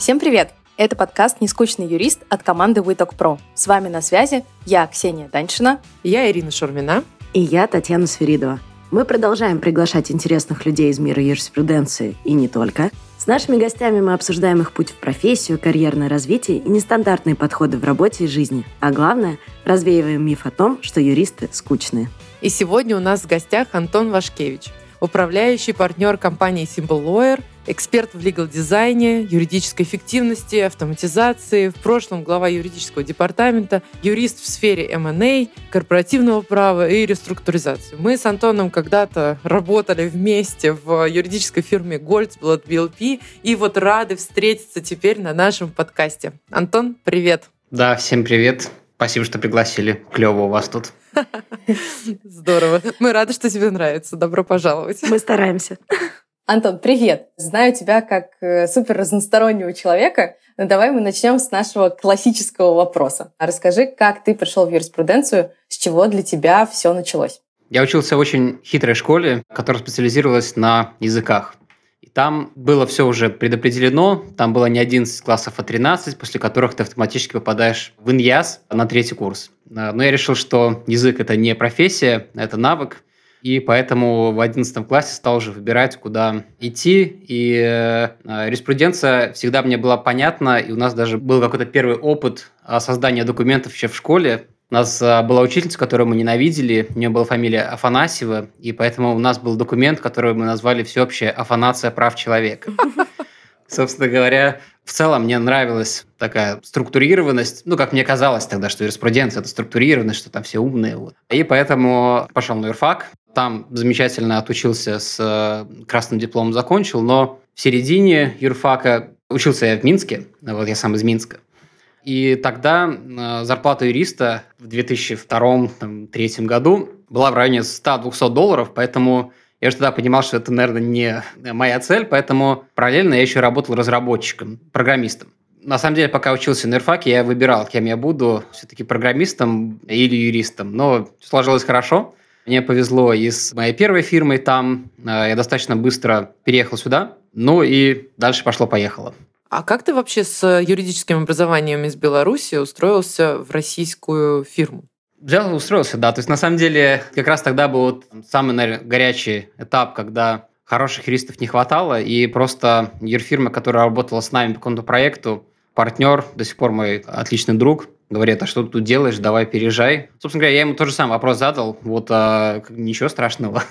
Всем привет! Это подкаст «Нескучный юрист» от команды WeTalk Pro. С вами на связи я, Ксения Даньшина. Я Ирина Шурмина. И я, Татьяна Сверидова. Мы продолжаем приглашать интересных людей из мира юриспруденции и не только. С нашими гостями мы обсуждаем их путь в профессию, карьерное развитие и нестандартные подходы в работе и жизни. А главное, развеиваем миф о том, что юристы скучные. И сегодня у нас в гостях Антон Вашкевич, управляющий партнер компании Simple Lawyer, эксперт в легал-дизайне, юридической эффективности, автоматизации, в прошлом глава юридического департамента, юрист в сфере M&A, корпоративного права и реструктуризации. Мы с Антоном когда-то работали вместе в юридической фирме Goldblood BLP и вот рады встретиться теперь на нашем подкасте. Антон, привет! Да, всем привет. Спасибо, что пригласили. Клево у вас тут. Здорово. Мы рады, что тебе нравится. Добро пожаловать. Мы стараемся. Антон, привет! Знаю тебя как э, супер разностороннего человека, но давай мы начнем с нашего классического вопроса. Расскажи, как ты пришел в юриспруденцию, с чего для тебя все началось? Я учился в очень хитрой школе, которая специализировалась на языках. Там было все уже предопределено, там было не 11 классов, а 13, после которых ты автоматически попадаешь в иньяс на третий курс. Э, но я решил, что язык – это не профессия, это навык, и поэтому в 11 классе стал уже выбирать, куда идти. И э, юриспруденция всегда мне была понятна, и у нас даже был какой-то первый опыт создания документов еще в школе. У нас э, была учительница, которую мы ненавидели, у нее была фамилия Афанасьева, и поэтому у нас был документ, который мы назвали «Всеобщая афанация прав человека». Собственно говоря, в целом мне нравилась такая структурированность, ну, как мне казалось тогда, что юриспруденция – это структурированность, что там все умные. Вот. И поэтому пошел на юрфак, там замечательно отучился с э, красным дипломом, закончил, но в середине юрфака учился я в Минске, вот я сам из Минска. И тогда э, зарплата юриста в 2002-2003 году была в районе 100-200 долларов, поэтому я уже тогда понимал, что это, наверное, не моя цель, поэтому параллельно я еще работал разработчиком, программистом. На самом деле, пока учился на ирфаке, я выбирал, кем я буду, все-таки программистом или юристом, но сложилось хорошо. Мне повезло и с моей первой фирмой там. Э, я достаточно быстро переехал сюда. Ну и дальше пошло-поехало. А как ты вообще с юридическим образованием из Беларуси устроился в российскую фирму? Взял устроился, да. То есть, на самом деле, как раз тогда был вот самый, наверное, горячий этап, когда хороших юристов не хватало, и просто юрфирма, которая работала с нами по какому-то проекту, партнер, до сих пор мой отличный друг, говорит, а что ты тут делаешь, давай переезжай. Собственно говоря, я ему тоже самый вопрос задал, вот а, ничего страшного.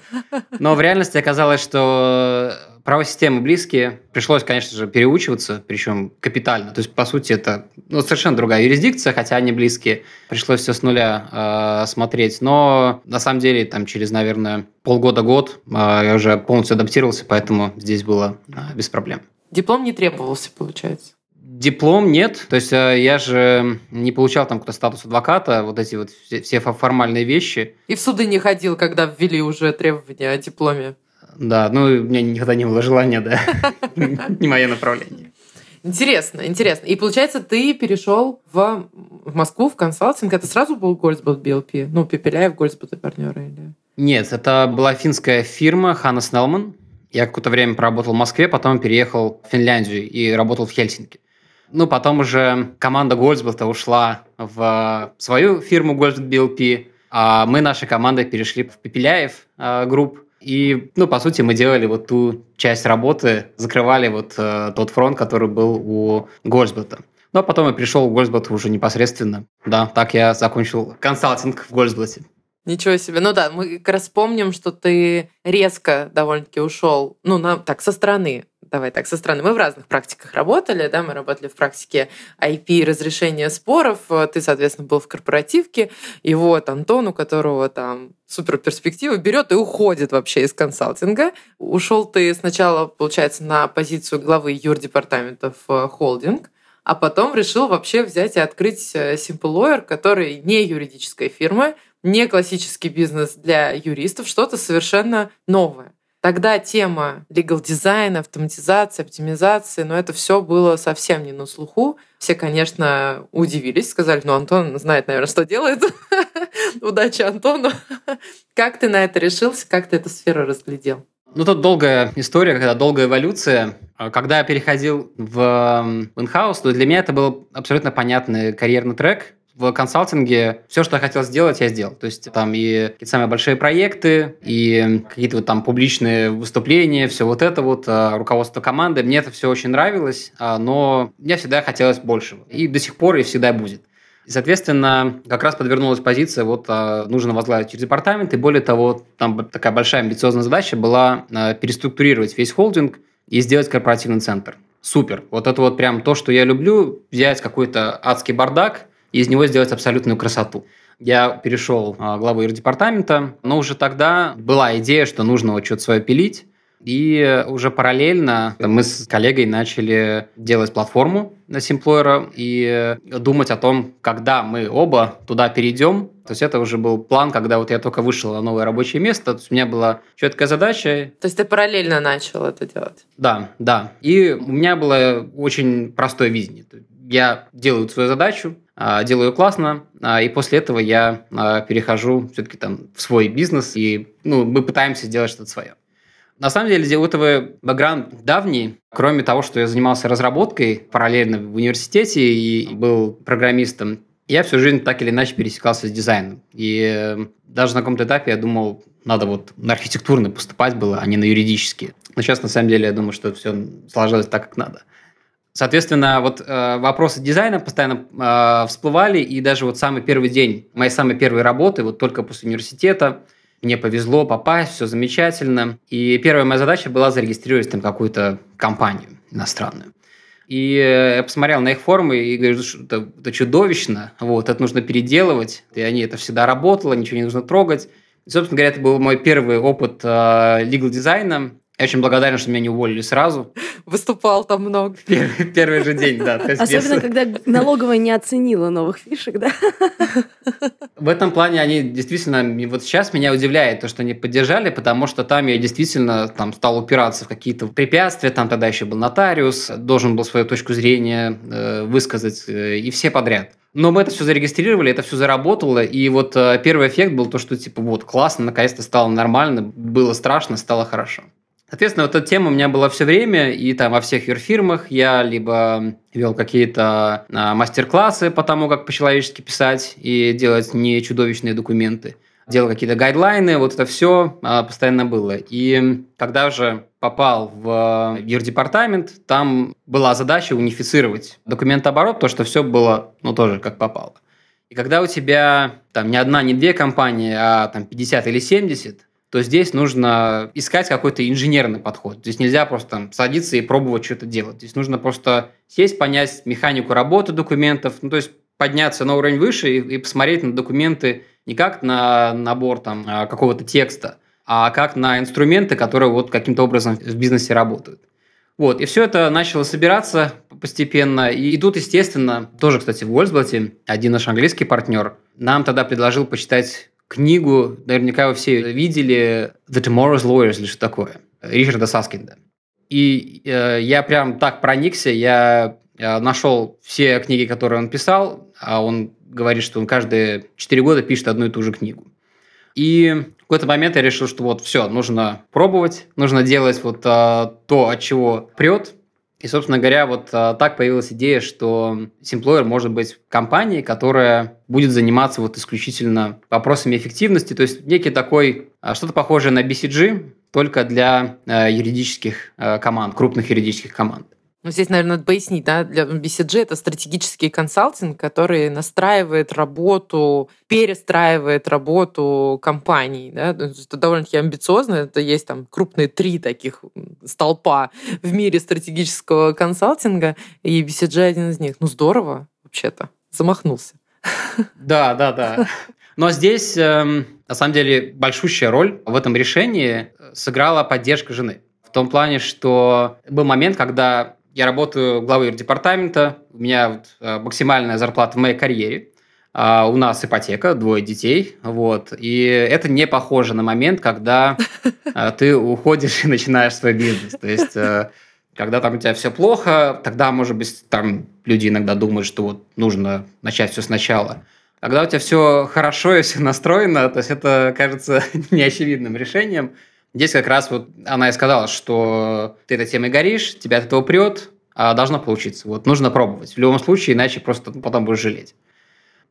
Но в реальности оказалось, что правосистемы близкие. Пришлось, конечно же, переучиваться, причем капитально. То есть, по сути, это ну, совершенно другая юрисдикция, хотя они близкие. Пришлось все с нуля э, смотреть. Но на самом деле, там через, наверное, полгода-год э, я уже полностью адаптировался, поэтому здесь было э, без проблем. Диплом не требовался, получается? Диплом нет, то есть э, я же не получал там какой-то статус адвоката, вот эти вот все формальные вещи. И в суды не ходил, когда ввели уже требования о дипломе? Да, ну у меня никогда не было желания, да, не мое направление. Интересно, интересно. И получается, ты перешел в, Москву, в консалтинг. Это сразу был Гольцбот BLP? Ну, Пепеляев, Гольцбот и партнеры? Или... Нет, это была финская фирма Ханна Снелман. Я какое-то время проработал в Москве, потом переехал в Финляндию и работал в Хельсинки. Ну, потом уже команда Гольцболта ушла в свою фирму Гольцболт BLP, а мы нашей командой перешли в Пепеляев э, групп. И, ну, по сути, мы делали вот ту часть работы, закрывали вот э, тот фронт, который был у Гольцболта. Но потом я пришел в Гольцбот уже непосредственно. Да, так я закончил консалтинг в Гольцблоте. Ничего себе. Ну да, мы как раз помним, что ты резко довольно-таки ушел, ну, на, так, со стороны давай так, со стороны. Мы в разных практиках работали, да, мы работали в практике IP разрешения споров, ты, соответственно, был в корпоративке, и вот Антон, у которого там супер перспективы, берет и уходит вообще из консалтинга. Ушел ты сначала, получается, на позицию главы юрдепартамента в холдинг, а потом решил вообще взять и открыть э, Simple Lawyer, который не юридическая фирма, не классический бизнес для юристов, что-то совершенно новое. Тогда тема legal дизайна, автоматизации, оптимизации, но это все было совсем не на слуху. Все, конечно, удивились, сказали, ну, Антон знает, наверное, что делает. Удачи Антону. Как ты на это решился? Как ты эту сферу разглядел? Ну, тут долгая история, когда долгая эволюция. А когда я переходил в in-house, то для меня это был абсолютно понятный карьерный трек. В консалтинге все, что я хотел сделать, я сделал. То есть там и какие-то самые большие проекты, и какие-то вот там публичные выступления, все вот это вот, а, руководство команды. Мне это все очень нравилось, а, но мне всегда хотелось большего. И до сих пор и всегда будет. И, соответственно, как раз подвернулась позиция, вот а, нужно возглавить департамент, и более того, там такая большая амбициозная задача была переструктурировать весь холдинг и сделать корпоративный центр. Супер. Вот это вот прям то, что я люблю, взять какой-то адский бардак и из него сделать абсолютную красоту. Я перешел а, главой департамента, но уже тогда была идея, что нужно вот что-то свое пилить, и уже параллельно мы с коллегой начали делать платформу на Simplore и думать о том, когда мы оба туда перейдем. То есть это уже был план, когда вот я только вышел на новое рабочее место. То есть у меня была четкая задача. То есть ты параллельно начал это делать? Да, да. И у меня было очень простое видение. Я делаю свою задачу, делаю классно, а, и после этого я а, перехожу все-таки там в свой бизнес, и ну, мы пытаемся сделать что-то свое. На самом деле, у этого бэкграунд давний. Кроме того, что я занимался разработкой параллельно в университете и был программистом, я всю жизнь так или иначе пересекался с дизайном. И э, даже на каком-то этапе я думал, надо вот на архитектурный поступать было, а не на юридический. Но сейчас, на самом деле, я думаю, что все сложилось так, как надо. Соответственно, вот э, вопросы дизайна постоянно э, всплывали, и даже вот самый первый день моей самой первой работы, вот только после университета, мне повезло попасть, все замечательно. И первая моя задача была зарегистрировать там какую-то компанию иностранную. И я посмотрел на их форумы и говорю, что это, это чудовищно, вот, это нужно переделывать, и они это всегда работало, ничего не нужно трогать. И, собственно говоря, это был мой первый опыт э, legal дизайна, я очень благодарен, что меня не уволили сразу. Выступал там много. Первый, первый же день, да. Особенно, когда налоговая не оценила новых фишек, да? В этом плане они действительно... Вот сейчас меня удивляет то, что они поддержали, потому что там я действительно там стал упираться в какие-то препятствия. Там тогда еще был нотариус, должен был свою точку зрения э, высказать, э, и все подряд. Но мы это все зарегистрировали, это все заработало, и вот э, первый эффект был то, что типа вот классно, наконец-то стало нормально, было страшно, стало хорошо. Соответственно, вот эта тема у меня была все время, и там во всех юрфирмах я либо вел какие-то а, мастер-классы по тому, как по-человечески писать и делать не чудовищные документы, делал какие-то гайдлайны, вот это все а, постоянно было. И когда уже попал в юрдепартамент, там была задача унифицировать документооборот, то, что все было, ну, тоже как попало. И когда у тебя там не одна, не две компании, а там 50 или 70, то здесь нужно искать какой-то инженерный подход. Здесь нельзя просто там, садиться и пробовать что-то делать. Здесь нужно просто сесть, понять механику работы документов, ну, то есть подняться на уровень выше и, и посмотреть на документы не как на набор там, а, какого-то текста, а как на инструменты, которые вот каким-то образом в бизнесе работают. Вот, и все это начало собираться постепенно. И, тут, естественно, тоже, кстати, в Вольсблате один наш английский партнер нам тогда предложил почитать книгу, наверняка вы все видели «The Tomorrow's Lawyers» или что такое, Ричарда Саскинда. И э, я прям так проникся, я э, нашел все книги, которые он писал, а он говорит, что он каждые 4 года пишет одну и ту же книгу. И в какой-то момент я решил, что вот все, нужно пробовать, нужно делать вот а, то, от чего прет, и, собственно говоря, вот а, так появилась идея, что Simployer может быть компанией, которая будет заниматься вот исключительно вопросами эффективности, то есть некий такой, а, что-то похожее на BCG, только для а, юридических а, команд, крупных юридических команд. Ну, здесь, наверное, надо пояснить, да, для BCG это стратегический консалтинг, который настраивает работу, перестраивает работу компаний, да, это довольно-таки амбициозно, это есть там крупные три таких столпа в мире стратегического консалтинга, и BCG один из них. Ну, здорово, вообще-то, замахнулся. Да, да, да. Но здесь, эм, на самом деле, большущая роль в этом решении сыграла поддержка жены. В том плане, что был момент, когда я работаю главой департамента, у меня э, максимальная зарплата в моей карьере, а у нас ипотека, двое детей, вот, и это не похоже на момент, когда э, ты уходишь и начинаешь свой бизнес, то есть э, когда там у тебя все плохо, тогда, может быть, там люди иногда думают, что вот нужно начать все сначала. Когда у тебя все хорошо и все настроено, то есть это кажется неочевидным решением, Здесь как раз вот она и сказала, что ты этой темой горишь, тебя от этого прет, а должно получиться. Вот нужно пробовать. В любом случае, иначе просто потом будешь жалеть.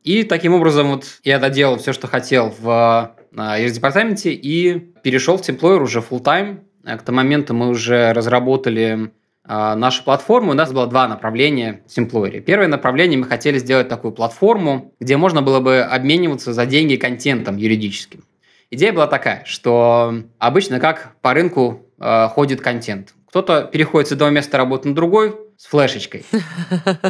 И таким образом вот я доделал все, что хотел в департаменте и перешел в Temployer уже full time. К тому моменту мы уже разработали а, нашу платформу. У нас было два направления в Temployer. Первое направление мы хотели сделать такую платформу, где можно было бы обмениваться за деньги контентом юридическим. Идея была такая, что обычно как по рынку э, ходит контент. Кто-то переходит с одного места работы на другой с флешечкой.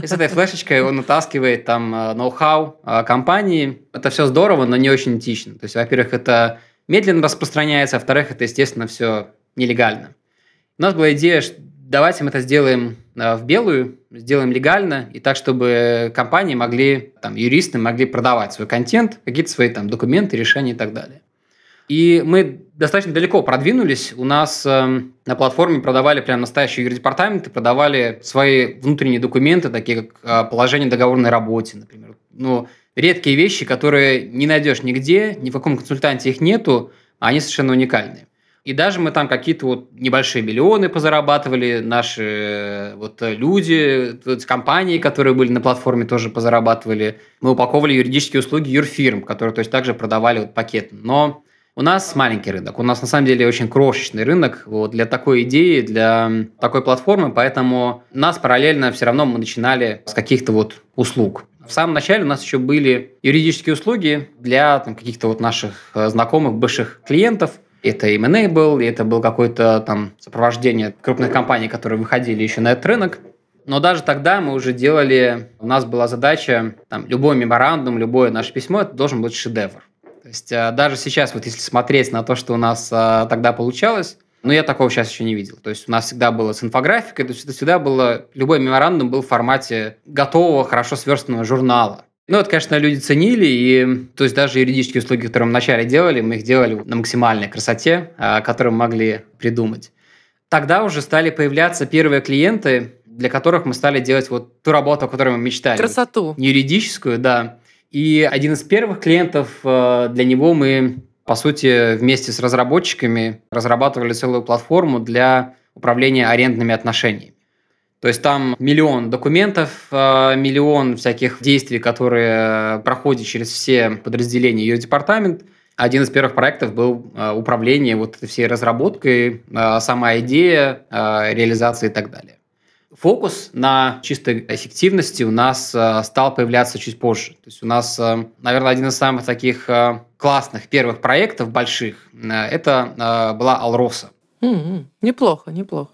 И с этой флешечкой он натаскивает там э, ноу-хау э, компании. Это все здорово, но не очень этично. То есть, во-первых, это медленно распространяется, а во-вторых, это, естественно, все нелегально. У нас была идея, что давайте мы это сделаем э, в белую, сделаем легально, и так, чтобы компании могли, там, юристы могли продавать свой контент, какие-то свои там документы, решения и так далее. И мы достаточно далеко продвинулись. У нас э, на платформе продавали прям настоящие юридепартаменты, продавали свои внутренние документы, такие как э, положение договорной работе, например. Ну, редкие вещи, которые не найдешь нигде, ни в каком консультанте их нету, они совершенно уникальные. И даже мы там какие-то вот небольшие миллионы позарабатывали, наши э, вот люди, вот компании, которые были на платформе, тоже позарабатывали. Мы упаковывали юридические услуги юрфирм, которые то есть также продавали вот пакет. Но у нас маленький рынок, у нас на самом деле очень крошечный рынок вот, для такой идеи, для такой платформы, поэтому нас параллельно все равно мы начинали с каких-то вот услуг. В самом начале у нас еще были юридические услуги для каких-то вот наших э, знакомых, бывших клиентов. Это M&A был, и это был какое-то там сопровождение крупных компаний, которые выходили еще на этот рынок. Но даже тогда мы уже делали, у нас была задача, там, любой меморандум, любое наше письмо, это должен быть шедевр. То есть а, даже сейчас, вот если смотреть на то, что у нас а, тогда получалось, ну, я такого сейчас еще не видел. То есть у нас всегда было с инфографикой, то есть это всегда было, любой меморандум был в формате готового, хорошо сверстанного журнала. Ну, это, конечно, люди ценили, и то есть даже юридические услуги, которые мы вначале делали, мы их делали на максимальной красоте, а, которую мы могли придумать. Тогда уже стали появляться первые клиенты, для которых мы стали делать вот ту работу, о которой мы мечтали. Красоту. Вот, юридическую, да. И один из первых клиентов, э, для него мы, по сути, вместе с разработчиками разрабатывали целую платформу для управления арендными отношениями. То есть там миллион документов, э, миллион всяких действий, которые проходят через все подразделения ее департамент. Один из первых проектов был э, управление вот этой всей разработкой, сама идея, реализация и так далее. Фокус на чистой эффективности у нас э, стал появляться чуть позже. То есть у нас, э, наверное, один из самых таких э, классных первых проектов больших это была Алроса. Mm-hmm. Неплохо, неплохо.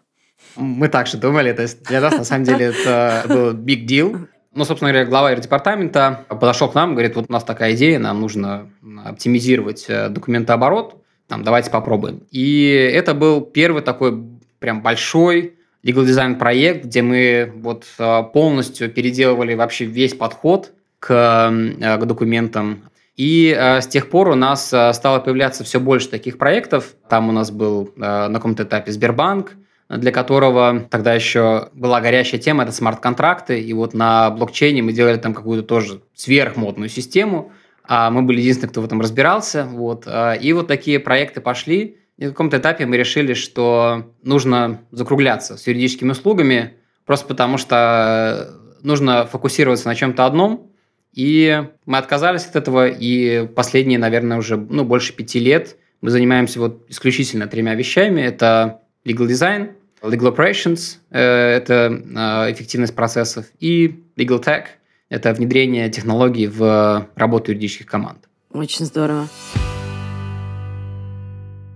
Мы также думали, то есть для нас на самом деле это был big deal. Ну, собственно говоря, глава департамента подошел к нам, говорит, вот у нас такая идея, нам нужно оптимизировать документооборот, там, давайте попробуем. И это был первый такой прям большой legal design проект, где мы вот э, полностью переделывали вообще весь подход к, э, к документам. И э, с тех пор у нас стало появляться все больше таких проектов. Там у нас был на каком-то этапе Сбербанк, для которого тогда еще была горячая тема, это смарт-контракты. И вот на блокчейне мы делали там какую-то тоже сверхмодную систему. А мы были единственные, кто в этом разбирался. Вот. И вот такие проекты пошли. И на каком-то этапе мы решили, что нужно закругляться с юридическими услугами, просто потому что нужно фокусироваться на чем-то одном. И мы отказались от этого, и последние, наверное, уже ну, больше пяти лет мы занимаемся вот исключительно тремя вещами. Это legal design, legal operations э, – это э, эффективность процессов, и legal tech – это внедрение технологий в работу юридических команд. Очень здорово.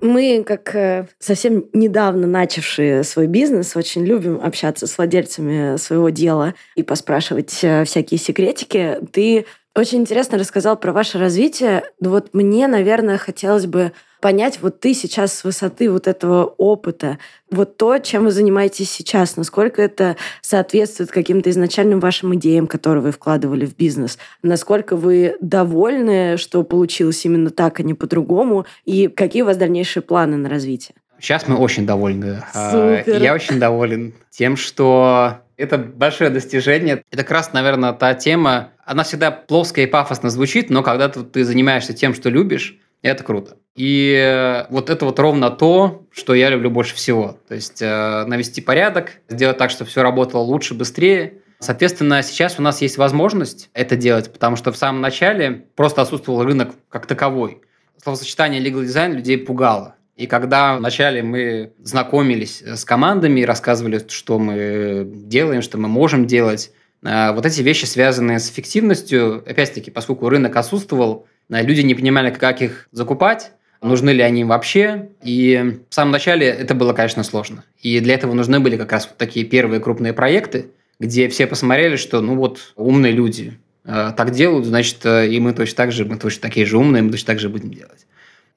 Мы, как э, совсем недавно начавшие свой бизнес, очень любим общаться с владельцами своего дела и поспрашивать э, всякие секретики. Ты очень интересно рассказал про ваше развитие. Вот мне, наверное, хотелось бы понять, вот ты сейчас с высоты вот этого опыта, вот то, чем вы занимаетесь сейчас, насколько это соответствует каким-то изначальным вашим идеям, которые вы вкладывали в бизнес, насколько вы довольны, что получилось именно так, а не по-другому, и какие у вас дальнейшие планы на развитие? Сейчас мы очень довольны. А, Супер. Я очень доволен тем, что это большое достижение. Это как раз, наверное, та тема, она всегда плоская и пафосно звучит, но когда ты занимаешься тем, что любишь, это круто. И вот это вот ровно то, что я люблю больше всего. То есть э, навести порядок, сделать так, чтобы все работало лучше, быстрее. Соответственно, сейчас у нас есть возможность это делать, потому что в самом начале просто отсутствовал рынок как таковой. Словосочетание legal design людей пугало. И когда вначале мы знакомились с командами и рассказывали, что мы делаем, что мы можем делать, э, вот эти вещи, связанные с эффективностью, опять-таки, поскольку рынок отсутствовал, э, люди не понимали, как их закупать, нужны ли они вообще. И в самом начале это было, конечно, сложно. И для этого нужны были как раз вот такие первые крупные проекты, где все посмотрели, что ну вот умные люди э, так делают, значит, э, и мы точно так же, мы точно такие же умные, мы точно так же будем делать.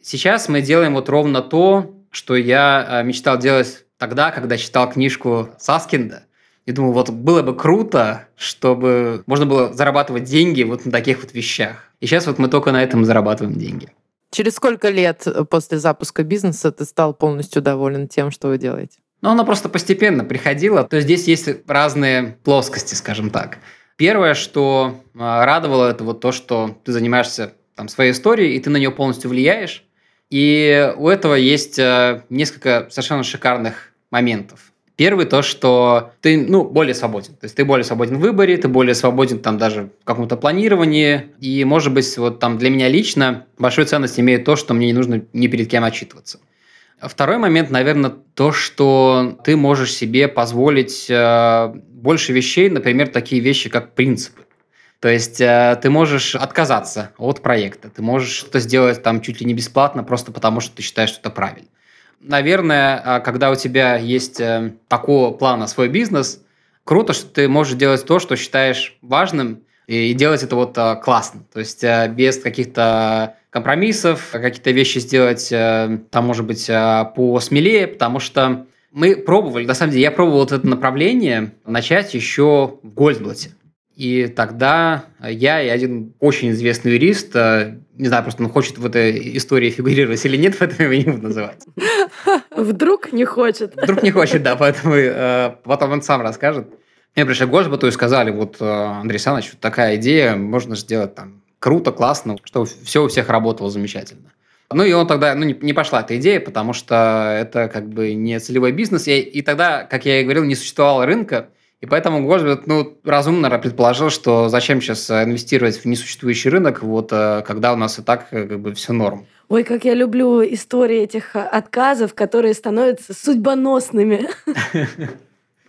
Сейчас мы делаем вот ровно то, что я э, мечтал делать тогда, когда читал книжку Саскинда. И думал, вот было бы круто, чтобы можно было зарабатывать деньги вот на таких вот вещах. И сейчас вот мы только на этом зарабатываем деньги. Через сколько лет после запуска бизнеса ты стал полностью доволен тем, что вы делаете? Ну, оно просто постепенно приходило. То есть здесь есть разные плоскости, скажем так. Первое, что а, радовало, это вот то, что ты занимаешься там, своей историей, и ты на нее полностью влияешь. И у этого есть а, несколько совершенно шикарных моментов. Первый то, что ты ну, более свободен. То есть ты более свободен в выборе, ты более свободен там даже в каком-то планировании. И, может быть, вот там для меня лично большую ценность имеет то, что мне не нужно ни перед кем отчитываться. Второй момент, наверное, то, что ты можешь себе позволить э, больше вещей, например, такие вещи, как принципы. То есть э, ты можешь отказаться от проекта, ты можешь что-то сделать там чуть ли не бесплатно, просто потому что ты считаешь, что это правильно наверное, а, когда у тебя есть э, такого плана свой бизнес, круто, что ты можешь делать то, что считаешь важным, и делать это вот а, классно. То есть э, без каких-то компромиссов, какие-то вещи сделать, э, там, может быть, посмелее, потому что мы пробовали, на самом деле, я пробовал это направление начать еще в Гольдблате. И тогда я и один очень известный юрист, не знаю, просто он хочет в этой истории фигурировать или нет, поэтому его не буду называть. Вдруг не хочет. Вдруг не хочет, да, поэтому э, потом он сам расскажет. Мне пришли к Госботу и сказали, вот, э, Андрей Александрович, вот такая идея, можно сделать там круто, классно, что все у всех работало замечательно. Ну, и он тогда, ну, не, не пошла эта идея, потому что это как бы не целевой бизнес. И, и тогда, как я и говорил, не существовало рынка, и поэтому Госбет ну, разумно предположил, что зачем сейчас э, инвестировать в несуществующий рынок, вот, э, когда у нас и так как бы все норм. Ой, как я люблю истории этих отказов, которые становятся судьбоносными.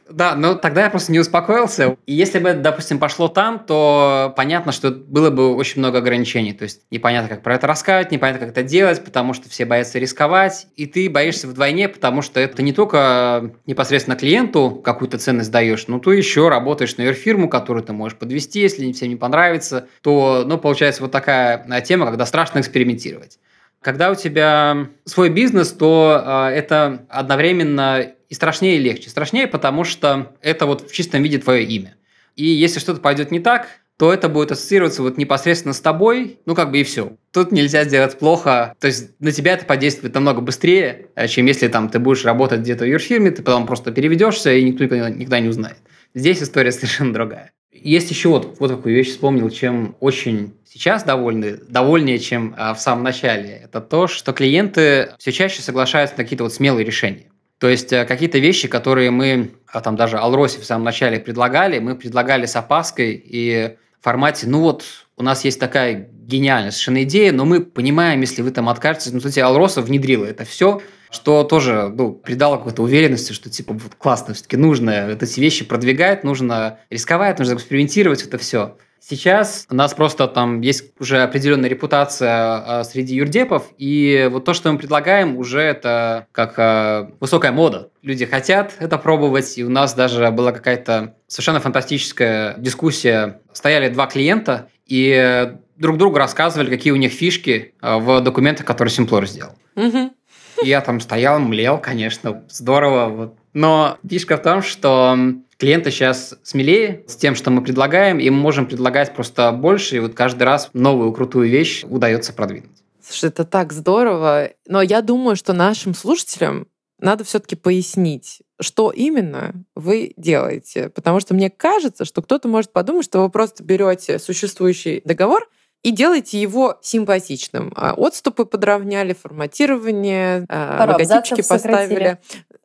Да, но тогда я просто не успокоился. И если бы, допустим, пошло там, то понятно, что было бы очень много ограничений. То есть непонятно, как про это рассказывать, непонятно, как это делать, потому что все боятся рисковать. И ты боишься вдвойне, потому что это не только непосредственно клиенту какую-то ценность даешь, но ты еще работаешь на фирму, которую ты можешь подвести, если всем не понравится, то, ну, получается вот такая э, тема, когда страшно экспериментировать. Когда у тебя свой бизнес, то э, это одновременно и страшнее, и легче. Страшнее, потому что это вот в чистом виде твое имя. И если что-то пойдет не так, то это будет ассоциироваться вот непосредственно с тобой, ну как бы и все. Тут нельзя сделать плохо, то есть на тебя это подействует намного быстрее, э, чем если там ты будешь работать где-то в юрфирме, ты потом просто переведешься и никто никогда, никогда не узнает. Здесь история совершенно другая. Есть еще вот, вот такую вещь вспомнил, чем очень сейчас довольны, довольнее, чем а, в самом начале. Это то, что клиенты все чаще соглашаются на какие-то вот смелые решения. То есть э, какие-то вещи, которые мы, а там даже Алросе в самом начале предлагали, мы предлагали с опаской и в формате, ну вот, у нас есть такая гениальная совершенно идея, но мы понимаем, если вы там откажетесь, ну, кстати, Алроса внедрила это все, что тоже ну, придало какой-то уверенности, что типа вот классно, все-таки нужно эти вещи продвигать, нужно рисковать, нужно экспериментировать, это все. Сейчас у нас просто там есть уже определенная репутация э, среди юрдепов, и вот то, что мы предлагаем, уже это как э, высокая мода. Люди хотят это пробовать, и у нас даже была какая-то совершенно фантастическая дискуссия. Стояли два клиента, и друг другу рассказывали, какие у них фишки э, в документах, которые Simplor сделал. И я там стоял, млел, конечно, здорово. Вот. Но фишка в том, что клиенты сейчас смелее с тем, что мы предлагаем, и мы можем предлагать просто больше, и вот каждый раз новую крутую вещь удается продвинуть. Слушай, это так здорово. Но я думаю, что нашим слушателям надо все-таки пояснить, что именно вы делаете. Потому что мне кажется, что кто-то может подумать, что вы просто берете существующий договор и делайте его симпатичным. А отступы подровняли, форматирование, Пару логотипчики поставили.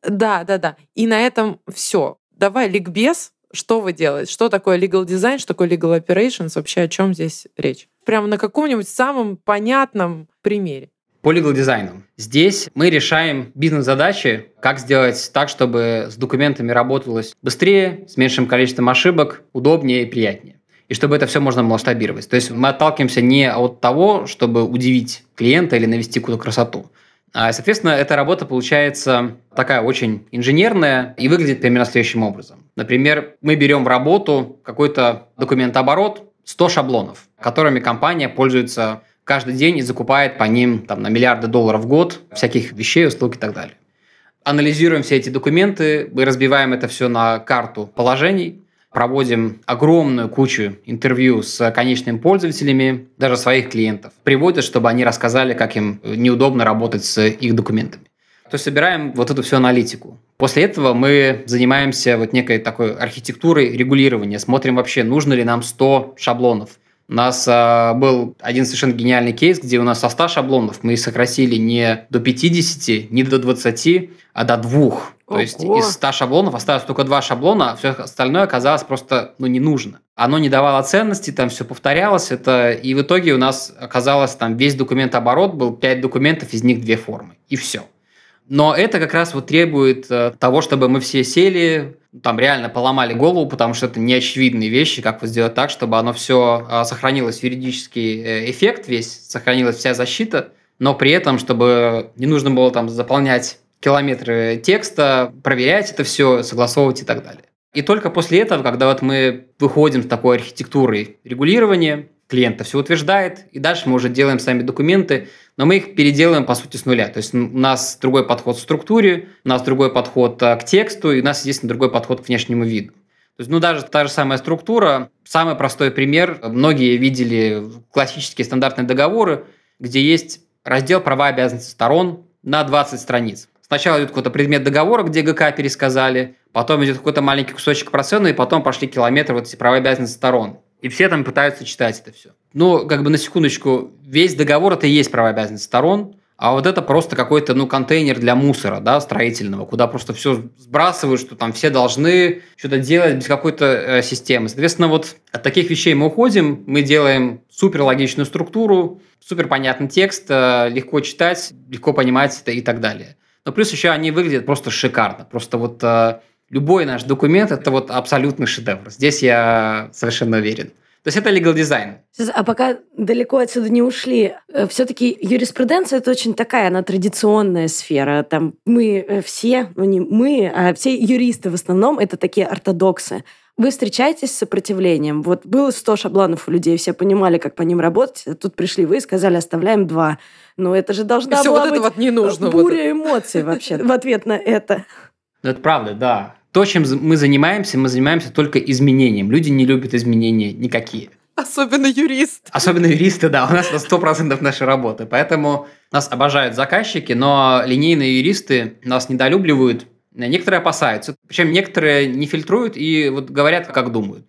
Да, да, да. И на этом все. Давай ликбез, что вы делаете? Что такое legal design, что такое legal operations? Вообще о чем здесь речь? Прямо на каком-нибудь самом понятном примере. По legal дизайну. Здесь мы решаем бизнес-задачи, как сделать так, чтобы с документами работалось быстрее, с меньшим количеством ошибок, удобнее и приятнее и чтобы это все можно масштабировать. То есть мы отталкиваемся не от того, чтобы удивить клиента или навести какую-то красоту. А, соответственно, эта работа получается такая очень инженерная и выглядит примерно следующим образом. Например, мы берем в работу какой-то документооборот, 100 шаблонов, которыми компания пользуется каждый день и закупает по ним там, на миллиарды долларов в год всяких вещей, услуг и так далее. Анализируем все эти документы, мы разбиваем это все на карту положений, проводим огромную кучу интервью с конечными пользователями, даже своих клиентов. Приводят, чтобы они рассказали, как им неудобно работать с их документами. То есть собираем вот эту всю аналитику. После этого мы занимаемся вот некой такой архитектурой регулирования, смотрим вообще, нужно ли нам 100 шаблонов. У нас э, был один совершенно гениальный кейс, где у нас со 100 шаблонов мы сократили не до 50, не до 20, а до двух. То Ого. есть из 100 шаблонов осталось только два шаблона, а все остальное оказалось просто ну, не нужно. Оно не давало ценности, там все повторялось, это, и в итоге у нас оказалось там весь документооборот был 5 документов, из них две формы, и все. Но это как раз вот требует э, того, чтобы мы все сели, там реально поломали голову, потому что это неочевидные вещи, как вот сделать так, чтобы оно все э, сохранилось, юридический э, эффект весь, сохранилась вся защита, но при этом, чтобы не нужно было там заполнять километры текста, проверять это все, согласовывать и так далее. И только после этого, когда вот мы выходим с такой архитектурой регулирования, клиента все утверждает, и дальше мы уже делаем сами документы, но мы их переделаем, по сути, с нуля. То есть у нас другой подход к структуре, у нас другой подход а, к тексту, и у нас, естественно, другой подход к внешнему виду. То есть, ну, даже та же самая структура, самый простой пример, многие видели классические стандартные договоры, где есть раздел права и обязанности сторон на 20 страниц. Сначала идет какой-то предмет договора, где ГК пересказали, потом идет какой-то маленький кусочек процента, и потом пошли километры вот эти права и обязанности сторон. И все там пытаются читать это все. Ну, как бы на секундочку, весь договор это и есть права и обязанности сторон, а вот это просто какой-то, ну, контейнер для мусора, да, строительного, куда просто все сбрасывают, что там все должны что-то делать без какой-то э, системы. Соответственно, вот от таких вещей мы уходим, мы делаем супер логичную структуру, супер понятный текст, э, легко читать, легко понимать это и так далее. Но плюс еще они выглядят просто шикарно. Просто вот э, любой наш документ – это вот абсолютный шедевр. Здесь я совершенно уверен. То есть это legal design. А пока далеко отсюда не ушли, э, все-таки юриспруденция это очень такая, она традиционная сфера. Там мы э, все, ну не мы, а все юристы в основном это такие ортодоксы. Вы встречаетесь с сопротивлением. Вот было 100 шаблонов у людей, все понимали, как по ним работать. А тут пришли вы и сказали, оставляем два. Ну, это же должна Все была вот быть вот не нужно, буря вот эмоций вообще в ответ на это. Ну, это правда, да. То, чем мы занимаемся, мы занимаемся только изменением. Люди не любят изменения никакие. Особенно юрист. Особенно юристы, да. У нас это 100% нашей работы. Поэтому нас обожают заказчики, но линейные юристы нас недолюбливают. Некоторые опасаются. Причем некоторые не фильтруют и вот говорят, как думают.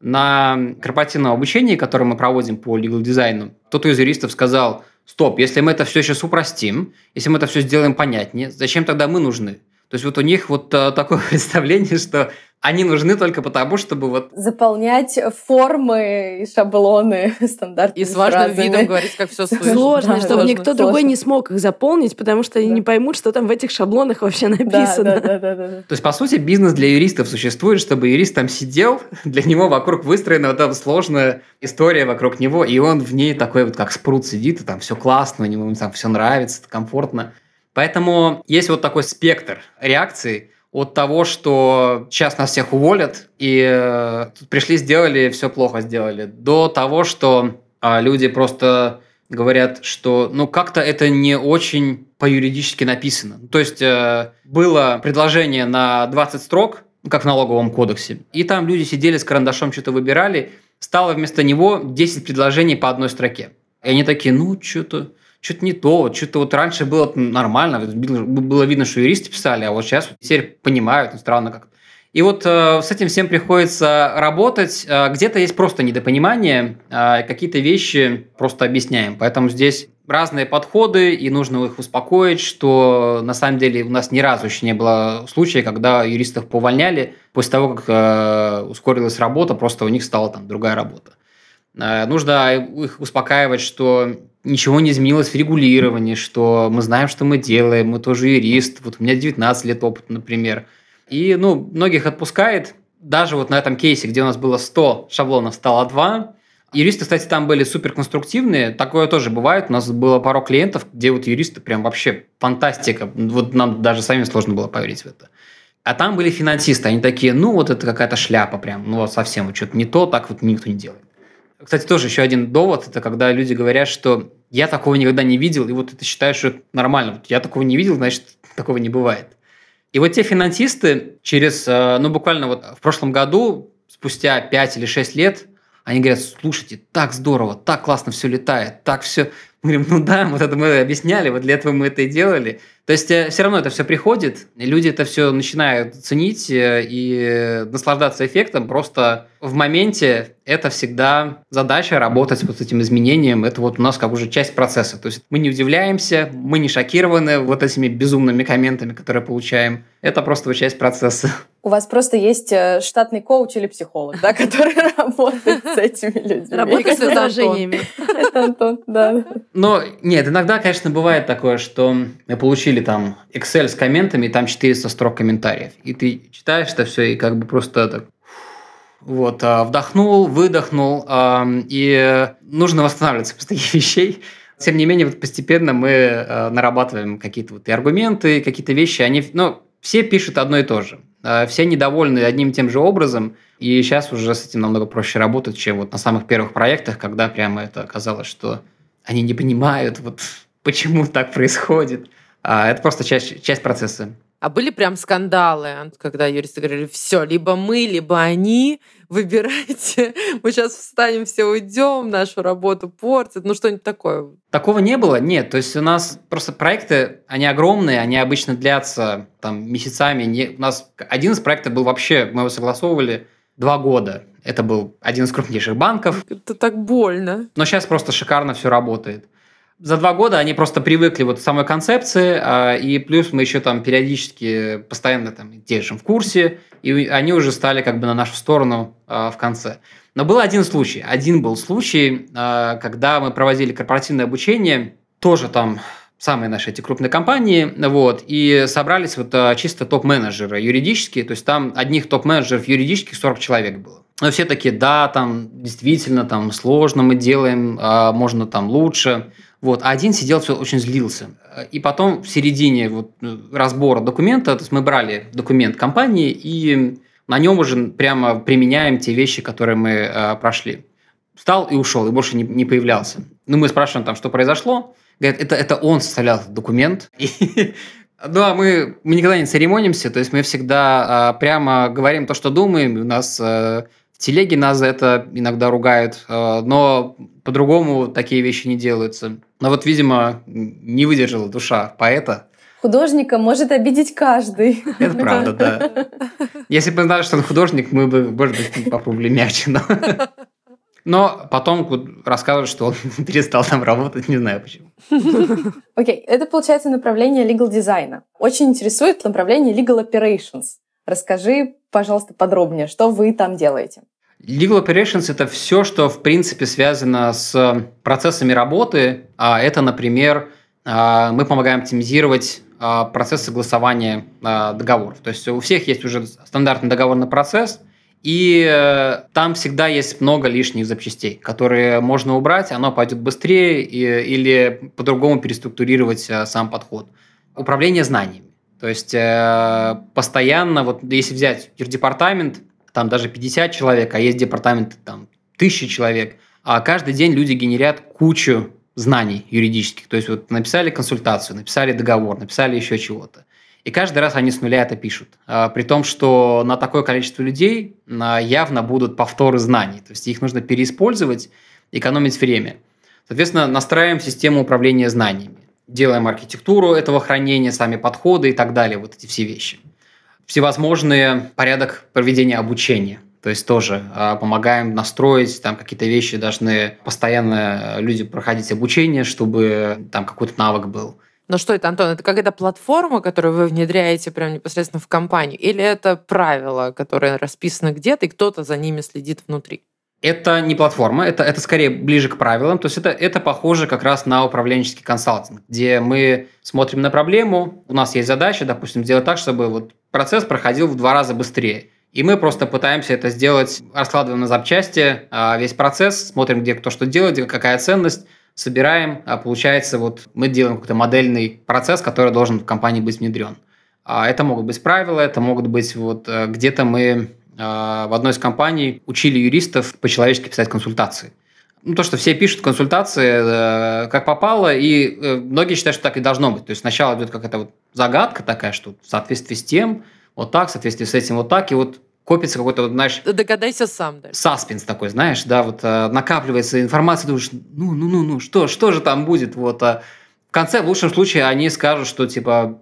На корпоративном обучении, которое мы проводим по legal дизайну, кто-то из юристов сказал, стоп, если мы это все сейчас упростим, если мы это все сделаем понятнее, зачем тогда мы нужны? То есть вот у них вот э, такое представление, что они нужны только потому, чтобы вот... Заполнять формы и шаблоны стандартными И с важным фразами. видом говорить, как все слышно. Сложно, да, чтобы сложно, никто сложно. другой не смог их заполнить, потому что да. не поймут, что там в этих шаблонах вообще написано. Да, да, да, да, да. То есть, по сути, бизнес для юристов существует, чтобы юрист там сидел, для него вокруг выстроена вот эта сложная история вокруг него, и он в ней такой вот как спрут сидит, и там все классно, ему там все нравится, комфортно. Поэтому есть вот такой спектр реакций от того, что сейчас нас всех уволят, и э, пришли, сделали, все плохо сделали, до того, что э, люди просто говорят, что ну как-то это не очень по-юридически написано. То есть э, было предложение на 20 строк, как в налоговом кодексе, и там люди сидели с карандашом, что-то выбирали, стало вместо него 10 предложений по одной строке. И они такие, ну, что-то что-то не то, что-то вот раньше было нормально, было видно, что юристы писали, а вот сейчас теперь понимают, странно как. И вот э, с этим всем приходится работать. Э, где-то есть просто недопонимание, э, какие-то вещи просто объясняем. Поэтому здесь разные подходы, и нужно их успокоить, что на самом деле у нас ни разу еще не было случая, когда юристов повольняли после того, как э, ускорилась работа, просто у них стала там другая работа. Э, нужно их успокаивать, что ничего не изменилось в регулировании, что мы знаем, что мы делаем, мы тоже юрист, вот у меня 19 лет опыта, например – и, ну, многих отпускает. Даже вот на этом кейсе, где у нас было 100 шаблонов, стало 2. Юристы, кстати, там были супер конструктивные. Такое тоже бывает. У нас было пару клиентов, где вот юристы прям вообще фантастика. Вот нам даже самим сложно было поверить в это. А там были финансисты. Они такие, ну, вот это какая-то шляпа прям. Ну, вот совсем вот что-то не то, так вот никто не делает. Кстати, тоже еще один довод, это когда люди говорят, что я такого никогда не видел, и вот ты считаешь, что нормально. Вот я такого не видел, значит, такого не бывает. И вот те финансисты через, э, ну, буквально вот в прошлом году, спустя 5 или 6 лет, они говорят, слушайте, так здорово, так классно все летает, так все... Мы говорим, ну да, вот это мы объясняли, вот для этого мы это и делали. То есть э, все равно это все приходит, и люди это все начинают ценить э, и наслаждаться эффектом. Просто в моменте это всегда задача работать вот с этим изменением. Это вот у нас как уже часть процесса. То есть мы не удивляемся, мы не шокированы вот этими безумными комментами, которые получаем. Это просто вот часть процесса. У вас просто есть э, штатный коуч или психолог, да, который работает с этими людьми. Работает с возражениями. Это Антон, да. Но нет, иногда, конечно, бывает такое, что мы получили там Excel с комментами, и там 400 строк комментариев. И ты читаешь это все, и как бы просто так вот, а, вдохнул, выдохнул, и нужно восстанавливаться после таких вещей. Тем не менее, вот постепенно мы а, нарабатываем какие-то вот и аргументы, какие-то вещи. Они, ну, все пишут одно и то же. А, все недовольны одним и тем же образом. И сейчас уже с этим намного проще работать, чем вот на самых первых проектах, когда прямо это оказалось, что они не понимают, вот почему так происходит. Это просто часть, часть процесса. А были прям скандалы, когда юристы говорили, все, либо мы, либо они, выбирайте, мы сейчас встанем, все уйдем, нашу работу портят, ну что-нибудь такое. Такого не было, нет. То есть у нас просто проекты, они огромные, они обычно длятся там месяцами. Не, у нас один из проектов был вообще, мы его согласовывали два года. Это был один из крупнейших банков. Это так больно. Но сейчас просто шикарно все работает за два года они просто привыкли вот к самой концепции, а, и плюс мы еще там периодически постоянно там держим в курсе, и они уже стали как бы на нашу сторону а, в конце. Но был один случай, один был случай, а, когда мы проводили корпоративное обучение, тоже там самые наши эти крупные компании, вот, и собрались вот чисто топ-менеджеры юридические, то есть там одних топ-менеджеров юридических 40 человек было. Но все такие, да, там действительно там сложно мы делаем, можно там лучше. Вот, а один сидел, все очень злился. И потом в середине вот э, разбора документа, то есть мы брали документ компании и на нем уже прямо применяем те вещи, которые мы э, прошли. Встал и ушел, и больше не, не появлялся. Ну, мы спрашиваем там, что произошло. Говорят, это, это он составлял документ. Ну, а мы, мы никогда не церемонимся, то есть мы всегда э, прямо говорим то, что думаем. У нас э, в телеге нас за это иногда ругают, э, но по-другому такие вещи не делаются. Но вот, видимо, не выдержала душа поэта. Художника может обидеть каждый. Это правда, да. Если бы знали, что он художник, мы бы, может быть, попробовали мягче. Но, но потом рассказывают, что он перестал там работать, не знаю почему. Окей, okay. это получается направление legal дизайна. Очень интересует направление legal operations. Расскажи, пожалуйста, подробнее, что вы там делаете. Legal Operations – это все, что, в принципе, связано с процессами работы. А это, например, а, мы помогаем оптимизировать а, процесс согласования договоров. То есть у всех есть уже стандартный договорный процесс, и э, там всегда есть много лишних запчастей, которые можно убрать, оно пойдет быстрее или по-другому переструктурировать э, сам подход. Управление знаниями. То есть э, постоянно, вот если взять юрдепартамент, там даже 50 человек, а есть департамент там тысячи человек, а каждый день люди генерят кучу знаний юридических. То есть вот написали консультацию, написали договор, написали еще чего-то. И каждый раз они с нуля это пишут. А, при том, что на такое количество людей явно будут повторы знаний. То есть их нужно переиспользовать, экономить время. Соответственно, настраиваем систему управления знаниями делаем архитектуру этого хранения, сами подходы и так далее, вот эти все вещи. Всевозможные порядок проведения обучения. То есть тоже э, помогаем настроить, там какие-то вещи должны постоянно люди проходить обучение, чтобы там какой-то навык был. Но что это, Антон? Это какая-то платформа, которую вы внедряете прямо непосредственно в компанию? Или это правила, которые расписаны где-то, и кто-то за ними следит внутри? Это не платформа, это, это скорее ближе к правилам. То есть это, это похоже как раз на управленческий консалтинг, где мы смотрим на проблему, у нас есть задача, допустим, сделать так, чтобы вот процесс проходил в два раза быстрее. И мы просто пытаемся это сделать, раскладываем на запчасти а, весь процесс, смотрим, где кто что делает, какая ценность, собираем, а получается вот мы делаем какой-то модельный процесс, который должен в компании быть внедрен. А это могут быть правила, это могут быть вот э, где-то мы в одной из компаний учили юристов по-человечески писать консультации. Ну, то, что все пишут консультации э, как попало, и э, многие считают, что так и должно быть. То есть сначала идет какая-то вот загадка такая, что в соответствии с тем, вот так, в соответствии с этим вот так, и вот копится какой-то, вот, знаешь... Догадайся сам, да. Саспенс такой, знаешь, да, вот э, накапливается информация, думаешь, ну, ну, ну, ну, что, что же там будет, вот. А в конце, в лучшем случае, они скажут, что, типа,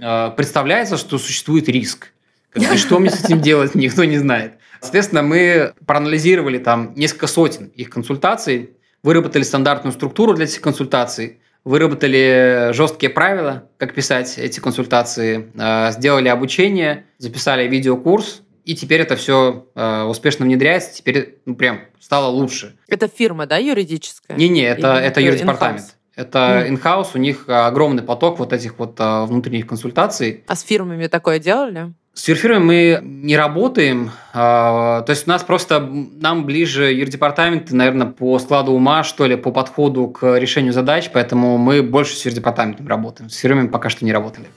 э, представляется, что существует риск. И что мне с этим делать, никто не знает. Соответственно, мы проанализировали там несколько сотен их консультаций, выработали стандартную структуру для этих консультаций, выработали жесткие правила, как писать эти консультации, э, сделали обучение, записали видеокурс, и теперь это все э, успешно внедряется, теперь ну, прям стало лучше. Это фирма, да, юридическая? Не-не, это, это юридепартамент. Это in-house, у них огромный поток вот этих вот э, внутренних консультаций. А с фирмами такое делали? С юрфирмой мы не работаем, а, то есть у нас просто, нам ближе юрдепартамент, наверное, по складу ума, что ли, по подходу к решению задач, поэтому мы больше с юрдепартаментом работаем. С фирмами пока что не работали.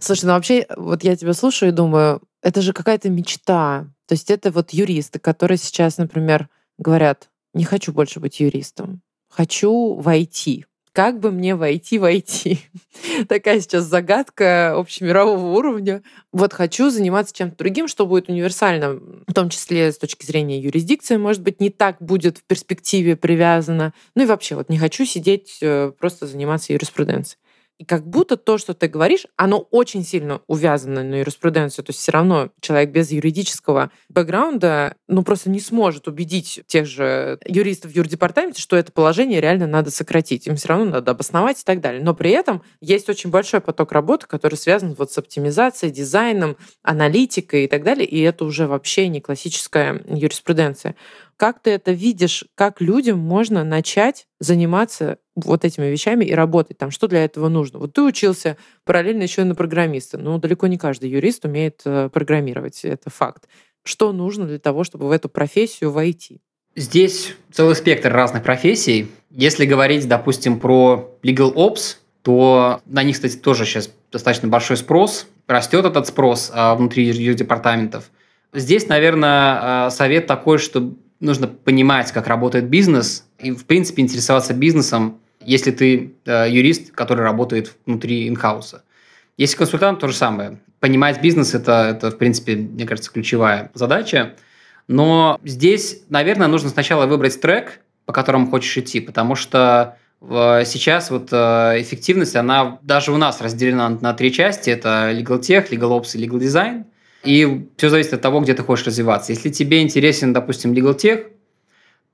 Слушай, ну вообще, вот я тебя слушаю и думаю, это же какая-то мечта. То есть это вот юристы, которые сейчас, например, говорят, не хочу больше быть юристом, хочу войти как бы мне войти войти? Такая сейчас загадка общемирового уровня. Вот хочу заниматься чем-то другим, что будет универсально, в том числе с точки зрения юрисдикции, может быть, не так будет в перспективе привязано. Ну и вообще, вот не хочу сидеть, э, просто заниматься юриспруденцией. И как будто то, что ты говоришь, оно очень сильно увязано на юриспруденцию. То есть все равно человек без юридического бэкграунда ну, просто не сможет убедить тех же юристов в юрдепартаменте, что это положение реально надо сократить. Им все равно надо обосновать и так далее. Но при этом есть очень большой поток работы, который связан вот с оптимизацией, дизайном, аналитикой и так далее. И это уже вообще не классическая юриспруденция. Как ты это видишь? Как людям можно начать заниматься вот этими вещами и работать там? Что для этого нужно? Вот ты учился параллельно еще и на программиста. Ну, далеко не каждый юрист умеет э, программировать. Это факт. Что нужно для того, чтобы в эту профессию войти? Здесь целый спектр разных профессий. Если говорить, допустим, про legal ops, то на них, кстати, тоже сейчас достаточно большой спрос. Растет этот спрос а, внутри юрдепартаментов. Здесь, наверное, а, совет такой, что нужно понимать, как работает бизнес, и, в принципе, интересоваться бизнесом, если ты э, юрист, который работает внутри инхауса. Если консультант, то же самое. Понимать бизнес это, это, в принципе, мне кажется, ключевая задача. Но здесь, наверное, нужно сначала выбрать трек, по которому хочешь идти, потому что э, сейчас вот э, эффективность, она даже у нас разделена на три части. Это legal tech, legal ops и legal design – и все зависит от того, где ты хочешь развиваться. Если тебе интересен, допустим, legal tech,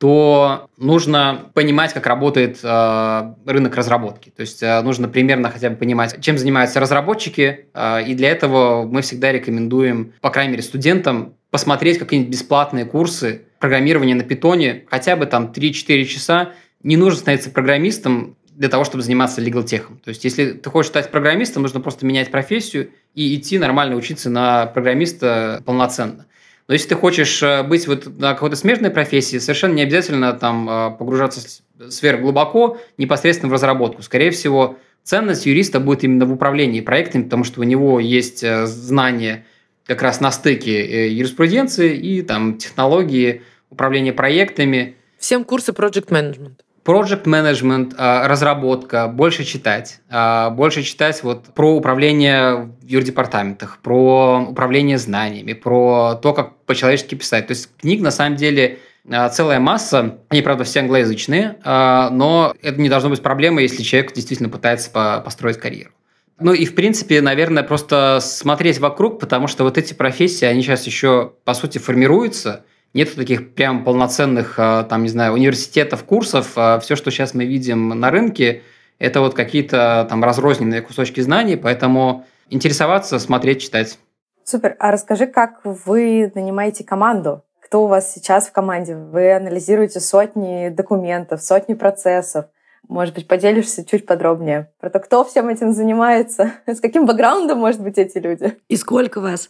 то нужно понимать, как работает э, рынок разработки. То есть э, нужно примерно хотя бы понимать, чем занимаются разработчики. Э, и для этого мы всегда рекомендуем, по крайней мере, студентам посмотреть какие-нибудь бесплатные курсы программирования на питоне, хотя бы там 3-4 часа. Не нужно становиться программистом для того, чтобы заниматься legal техом. То есть, если ты хочешь стать программистом, нужно просто менять профессию и идти нормально учиться на программиста полноценно. Но если ты хочешь э, быть вот на какой-то смежной профессии, совершенно не обязательно там э, погружаться сверх глубоко, непосредственно в разработку. Скорее всего, ценность юриста будет именно в управлении проектами, потому что у него есть э, знания как раз на стыке юриспруденции и там технологии управления проектами. Всем курсы Project Management. Project management, а, разработка, больше читать. А, больше читать вот про управление в юрдепартаментах, про управление знаниями, про то, как по-человечески писать. То есть книг на самом деле а, целая масса. Они, правда, все англоязычные, но это не должно быть проблемой, если человек действительно пытается построить карьеру. Ну и, в принципе, наверное, просто смотреть вокруг, потому что вот эти профессии, они сейчас еще, по сути, формируются. Нет таких прям полноценных, а, там, не знаю, университетов, курсов. А Все, что сейчас мы видим на рынке, это вот какие-то там разрозненные кусочки знаний, поэтому интересоваться, смотреть, читать. Супер. А расскажи, как вы нанимаете команду? Кто у вас сейчас в команде? Вы анализируете сотни документов, сотни процессов. Может быть, поделишься чуть подробнее про то, кто всем этим занимается, с каким бэкграундом, может быть, эти люди? И сколько вас?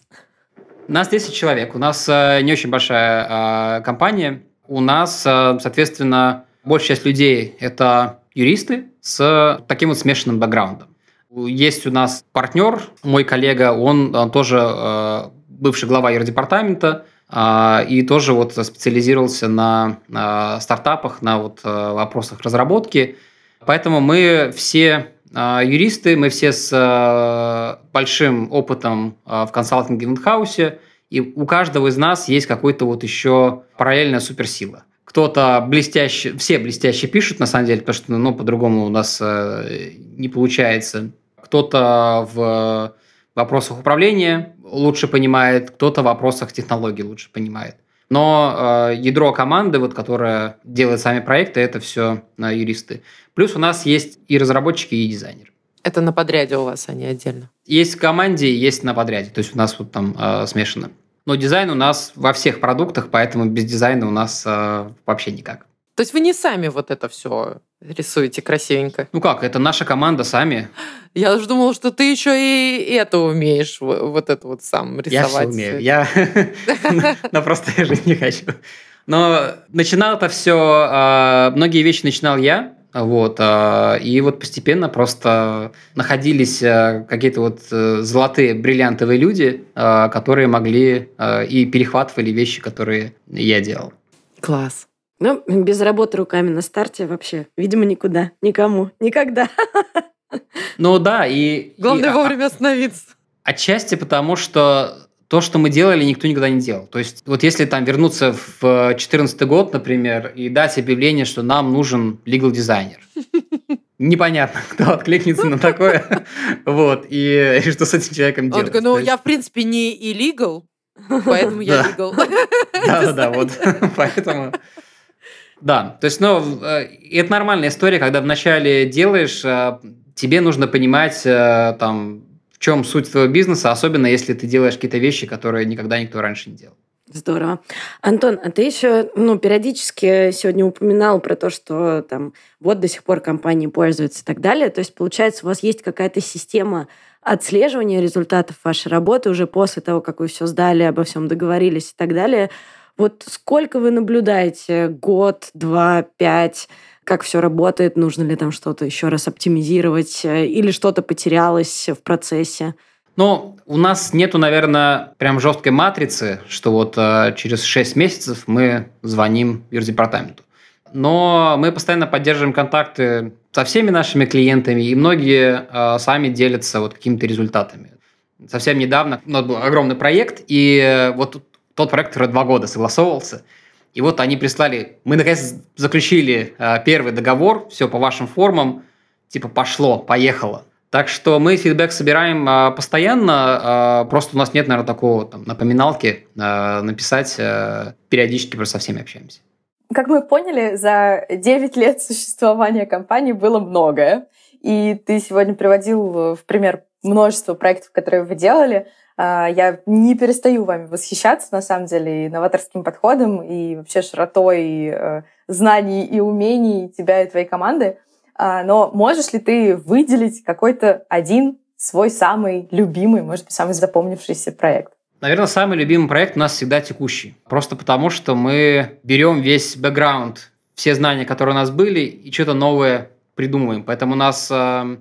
Нас 10 человек. У нас э, не очень большая э, компания. У нас, э, соответственно, большая часть людей – это юристы с таким вот смешанным бэкграундом. Есть у нас партнер, мой коллега, он, он тоже э, бывший глава юрдепартамента, э, и тоже вот специализировался на стартапах, на вот вопросах разработки. Поэтому мы все юристы, мы все с э, большим опытом э, в консалтинге в инхаусе, и у каждого из нас есть какой-то вот еще параллельная суперсила кто-то блестяще, все блестяще пишут, на самом деле, потому что, ну, по-другому у нас э, не получается кто-то в вопросах управления лучше понимает, кто-то в вопросах технологий лучше понимает. Но э, ядро команды, вот, которая делает сами проекты, это все э, юристы. Плюс у нас есть и разработчики, и дизайнеры. Это на подряде у вас, а не отдельно? Есть в команде, есть на подряде. То есть у нас вот там э, смешано. Но дизайн у нас во всех продуктах, поэтому без дизайна у нас э, вообще никак. То есть вы не сами вот это все рисуете красивенько? Ну как, это наша команда сами. Я уже думала, что ты еще и это умеешь, вот это вот сам рисовать. Я все умею. Я... Но просто я жить не хочу. Но начинал это все... А, многие вещи начинал я, вот, а, и вот постепенно просто находились а, какие-то вот э, золотые, бриллиантовые люди, которые могли и перехватывали вещи, которые я делал. Класс. Ну, без работы руками на старте вообще, видимо, никуда, никому, никогда. Ну да, и... Главное и, а, вовремя остановиться. Отчасти потому, что то, что мы делали, никто никогда не делал. То есть, вот если там вернуться в 2014 год, например, и дать объявление, что нам нужен legal дизайнер. Непонятно, кто откликнется на такое. Вот, и что с этим человеком делать. Он такой, ну, я, в принципе, не illegal, поэтому я legal. Да-да-да, вот, поэтому... Да, то есть, ну, э, это нормальная история, когда вначале делаешь, э, тебе нужно понимать, э, там, в чем суть твоего бизнеса, особенно если ты делаешь какие-то вещи, которые никогда никто раньше не делал. Здорово. Антон, а ты еще ну, периодически сегодня упоминал про то, что там вот до сих пор компании пользуются и так далее. То есть, получается, у вас есть какая-то система отслеживания результатов вашей работы уже после того, как вы все сдали, обо всем договорились и так далее. Вот сколько вы наблюдаете? Год, два, пять? Как все работает? Нужно ли там что-то еще раз оптимизировать? Э, или что-то потерялось в процессе? Ну, у нас нету, наверное, прям жесткой матрицы, что вот э, через 6 месяцев мы звоним юрдепартаменту. Но мы постоянно поддерживаем контакты со всеми нашими клиентами, и многие э, сами делятся вот какими-то результатами. Совсем недавно у нас был огромный проект, и э, вот тот проект, который два года согласовывался. И вот они прислали, мы наконец заключили э, первый договор, все по вашим формам, типа пошло, поехало. Так что мы фидбэк собираем э, постоянно, э, просто у нас нет, наверное, такого там, напоминалки э, написать, э, периодически просто со всеми общаемся. Как мы поняли, за 9 лет существования компании было многое. И ты сегодня приводил в пример множество проектов, которые вы делали. А, я не перестаю вами восхищаться, на самом деле, и новаторским подходом, и вообще широтой э, знаний и умений тебя и твоей команды. А, но можешь ли ты выделить какой-то один свой самый любимый, может быть, самый запомнившийся проект? Наверное, самый любимый проект у нас всегда текущий. Просто потому, что мы берем весь бэкграунд, все знания, которые у нас были, и что-то новое придумываем. Поэтому у нас э,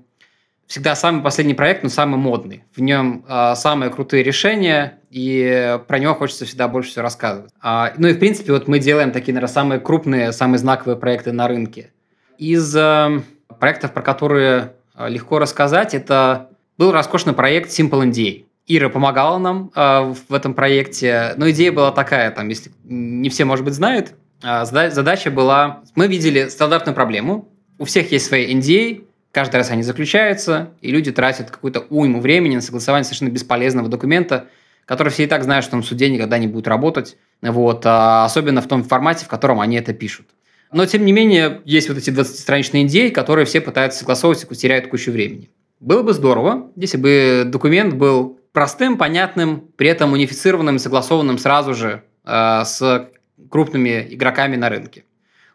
всегда самый последний проект, но самый модный. В нем э, самые крутые решения, и про него хочется всегда больше всего рассказывать. А, ну и, в принципе, вот мы делаем такие, наверное, самые крупные, самые знаковые проекты на рынке. Из э, проектов, про которые э, легко рассказать, это был роскошный проект Simple NDA. Ира помогала нам э, в этом проекте. Но идея была такая, там, если не все, может быть, знают, э, задача была... Мы видели стандартную проблему. У всех есть свои NDA, Каждый раз они заключаются, и люди тратят какую-то уйму времени на согласование совершенно бесполезного документа, который все и так знают, что он в суде никогда не будет работать, вот, а особенно в том формате, в котором они это пишут. Но, тем не менее, есть вот эти 20-страничные идеи, которые все пытаются согласовывать и теряют кучу времени. Было бы здорово, если бы документ был простым, понятным, при этом унифицированным, согласованным сразу же э, с крупными игроками на рынке.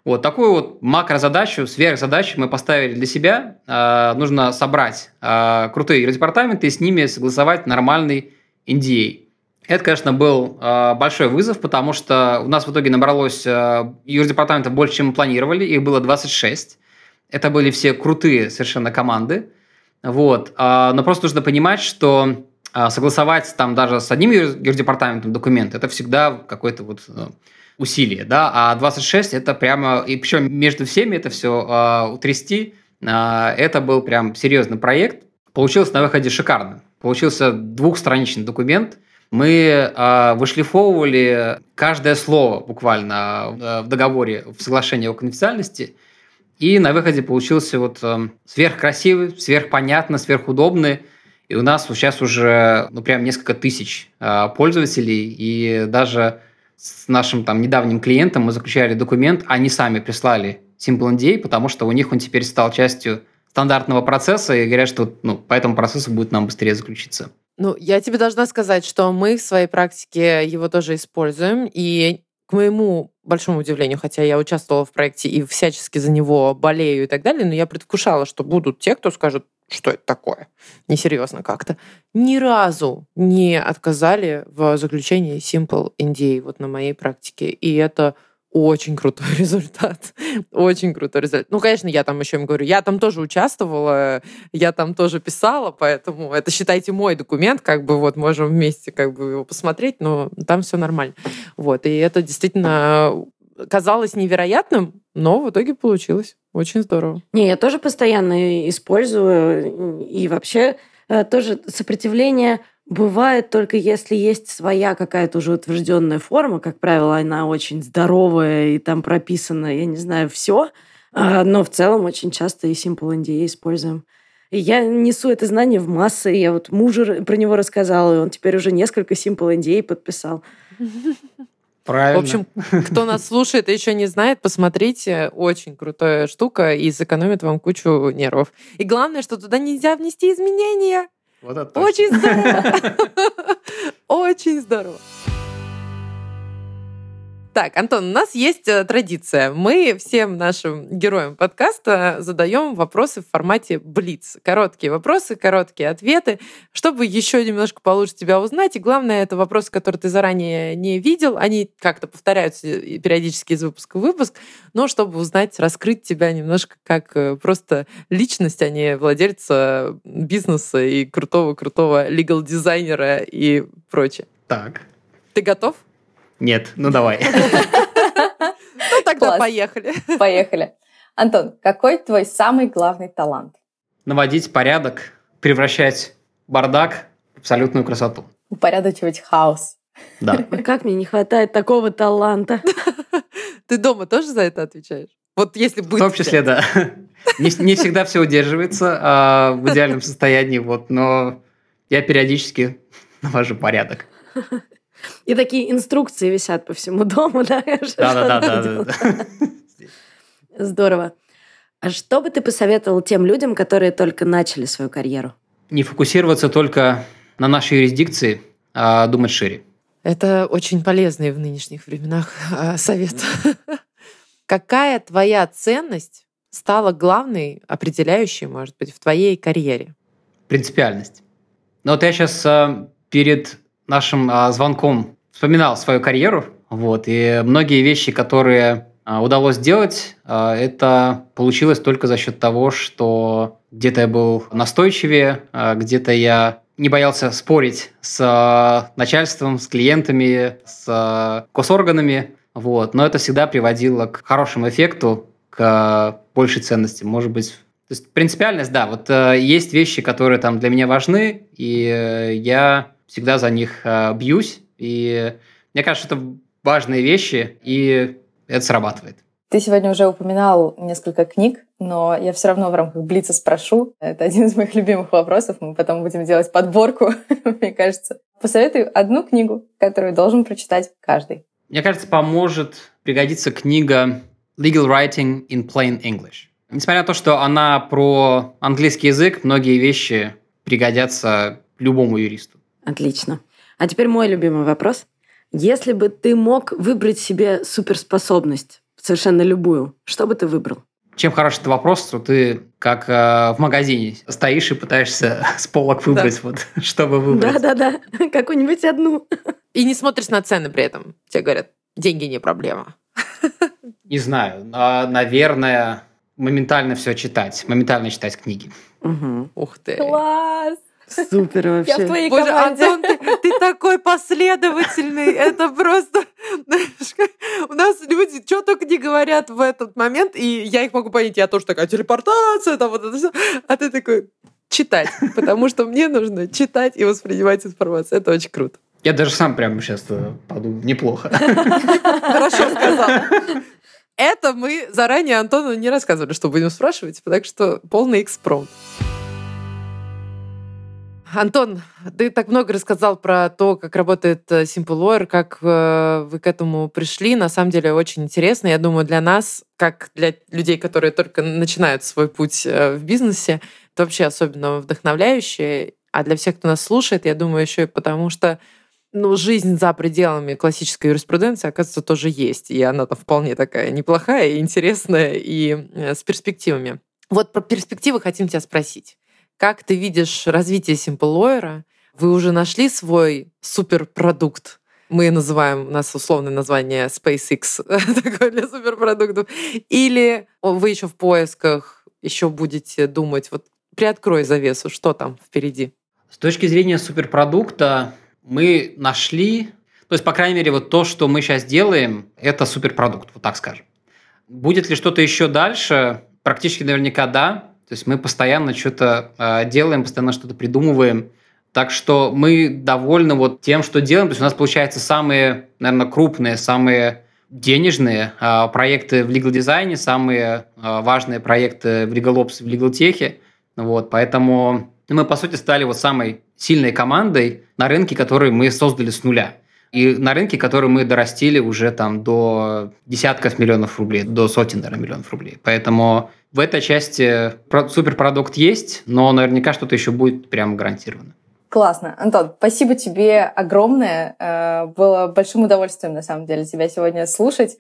Вот такую вот макрозадачу, сверхзадачу мы поставили для себя. Э, нужно собрать э, крутые департаменты и с ними согласовать нормальный NDA. Это, конечно, был э, большой вызов, потому что у нас в итоге набралось э, юрдепартаментов больше, чем мы планировали. Их было 26. Это были все крутые совершенно команды. Вот. Э, но просто нужно понимать, что э, согласовать там даже с одним юрдепартаментом документ, это всегда какое-то вот э, усилие, да, а 26 это прямо, и причем между всеми это все э, утрясти, э, это был прям серьезный проект. Получилось на выходе шикарно. Получился двухстраничный документ. Мы э, вышлифовывали каждое слово буквально в договоре, в соглашении о конфиденциальности, и на выходе получился вот э, сверхкрасивый, сверхпонятно, сверхудобный. И у нас сейчас уже ну, прям несколько тысяч э, пользователей, и даже с нашим там недавним клиентом мы заключали документ, они сами прислали Simple NDA, потому что у них он теперь стал частью стандартного процесса и говорят, что ну, по этому процессу будет нам быстрее заключиться. Ну, я тебе должна сказать, что мы в своей практике его тоже используем, и к моему большому удивлению, хотя я участвовала в проекте и всячески за него болею и так далее, но я предвкушала, что будут те, кто скажет, что это такое, несерьезно как-то. Ни разу не отказали в заключении Simple NDA вот на моей практике. И это очень крутой результат. Очень крутой результат. Ну, конечно, я там еще им говорю, я там тоже участвовала, я там тоже писала, поэтому это, считайте, мой документ, как бы вот можем вместе как бы его посмотреть, но там все нормально. Вот, и это действительно казалось невероятным, но в итоге получилось. Очень здорово. Не, я тоже постоянно использую. И вообще э, тоже сопротивление бывает только если есть своя какая-то уже утвержденная форма. Как правило, она очень здоровая и там прописано, я не знаю, все. А, но в целом очень часто и Simple NDA используем. И я несу это знание в массы. Я вот мужу про него рассказала, и он теперь уже несколько Simple NDA подписал. Правильно. В общем, кто нас слушает и еще не знает, посмотрите. Очень крутая штука и сэкономит вам кучу нервов. И главное, что туда нельзя внести изменения. Вот это Очень здорово. Очень здорово. Так, Антон, у нас есть э, традиция. Мы всем нашим героям подкаста задаем вопросы в формате Блиц. Короткие вопросы, короткие ответы, чтобы еще немножко получше тебя узнать. И главное, это вопросы, которые ты заранее не видел. Они как-то повторяются периодически из выпуска в выпуск, но чтобы узнать, раскрыть тебя немножко как э, просто личность, а не владельца бизнеса и крутого-крутого легал-дизайнера и прочее. Так. Ты готов? Нет, ну давай. Ну тогда поехали. Поехали. Антон, какой твой самый главный талант? Наводить порядок, превращать бардак в абсолютную красоту. Упорядочивать хаос. Да. Ой, Как мне не хватает такого таланта. Ты дома тоже за это отвечаешь? Вот если В быть... том числе, да. Не, не всегда все удерживается а, в идеальном состоянии, вот, но я периодически навожу порядок. И такие инструкции висят по всему дому, да? Да-да-да. надо да, делать. да, да. Здорово. А что бы ты посоветовал тем людям, которые только начали свою карьеру? Не фокусироваться только на нашей юрисдикции, а думать шире. Это очень полезный в нынешних временах а, совет. Какая твоя ценность стала главной, определяющей, может быть, в твоей карьере? Принципиальность. Но вот я сейчас перед нашим а, звонком вспоминал свою карьеру, вот, и многие вещи, которые а, удалось сделать, а, это получилось только за счет того, что где-то я был настойчивее, а, где-то я не боялся спорить с а, начальством, с клиентами, с а, госорганами, вот, но это всегда приводило к хорошему эффекту, к а, большей ценности, может быть, то есть принципиальность, да, вот э, есть вещи, которые там для меня важны, и э, я всегда за них э, бьюсь, и мне кажется, это важные вещи, и это срабатывает. Ты сегодня уже упоминал несколько книг, но я все равно в рамках Блица спрошу. Это один из моих любимых вопросов. Мы потом будем делать подборку, мне кажется. Посоветуй одну книгу, которую должен прочитать каждый. Мне кажется, поможет пригодиться книга Legal Writing in Plain English. Несмотря на то, что она про английский язык, многие вещи пригодятся любому юристу. Отлично. А теперь мой любимый вопрос. Если бы ты мог выбрать себе суперспособность, совершенно любую, что бы ты выбрал? Чем хорош этот вопрос, что ты как э, в магазине стоишь и пытаешься с полок выбрать, да. вот, чтобы выбрать. Да-да-да, какую-нибудь одну. И не смотришь на цены при этом. Тебе говорят, деньги не проблема. Не знаю, но, наверное, моментально все читать, моментально читать книги. Угу. Ух ты. Класс! Супер вообще. Я в твоей Боже, команде. Антон, ты, ты такой последовательный. Это просто... Знаешь, у нас люди что только не говорят в этот момент, и я их могу понять. Я тоже такая, телепортация, там вот это все. А ты такой, читать. Потому что мне нужно читать и воспринимать информацию. Это очень круто. Я даже сам прямо сейчас подумал, неплохо. Хорошо сказал. Это мы заранее Антону не рассказывали, что будем спрашивать, так что полный экспромт. Антон, ты так много рассказал про то, как работает э, Simple Lawyer, как э, вы к этому пришли. На самом деле очень интересно. Я думаю, для нас, как для людей, которые только начинают свой путь э, в бизнесе, это вообще особенно вдохновляюще. А для всех, кто нас слушает, я думаю, еще и потому, что ну, жизнь за пределами классической юриспруденции, оказывается, тоже есть. И она там вполне такая неплохая, и интересная, и с перспективами. Вот про перспективы хотим тебя спросить. Как ты видишь развитие Simple? Вы уже нашли свой суперпродукт? Мы называем, у нас условное название SpaceX такое для суперпродуктов. Или вы еще в поисках, еще будете думать, вот приоткрой завесу, что там впереди? С точки зрения суперпродукта мы нашли, то есть, по крайней мере, вот то, что мы сейчас делаем, это суперпродукт, вот так скажем. Будет ли что-то еще дальше? Практически наверняка да. То есть мы постоянно что-то э, делаем, постоянно что-то придумываем. Так что мы довольны вот тем, что делаем. То есть у нас получается самые, наверное, крупные, самые денежные э, проекты в legal дизайне, самые э, важные проекты в legal ops, в legal техе. Вот, поэтому мы, по сути, стали вот самой сильной командой на рынке, который мы создали с нуля. И на рынке, который мы дорастили уже там до десятков миллионов рублей, до сотен, наверное, миллионов рублей. Поэтому в этой части суперпродукт есть, но наверняка что-то еще будет прямо гарантированно. Классно. Антон, спасибо тебе огромное. Э, было большим удовольствием, на самом деле, тебя сегодня слушать.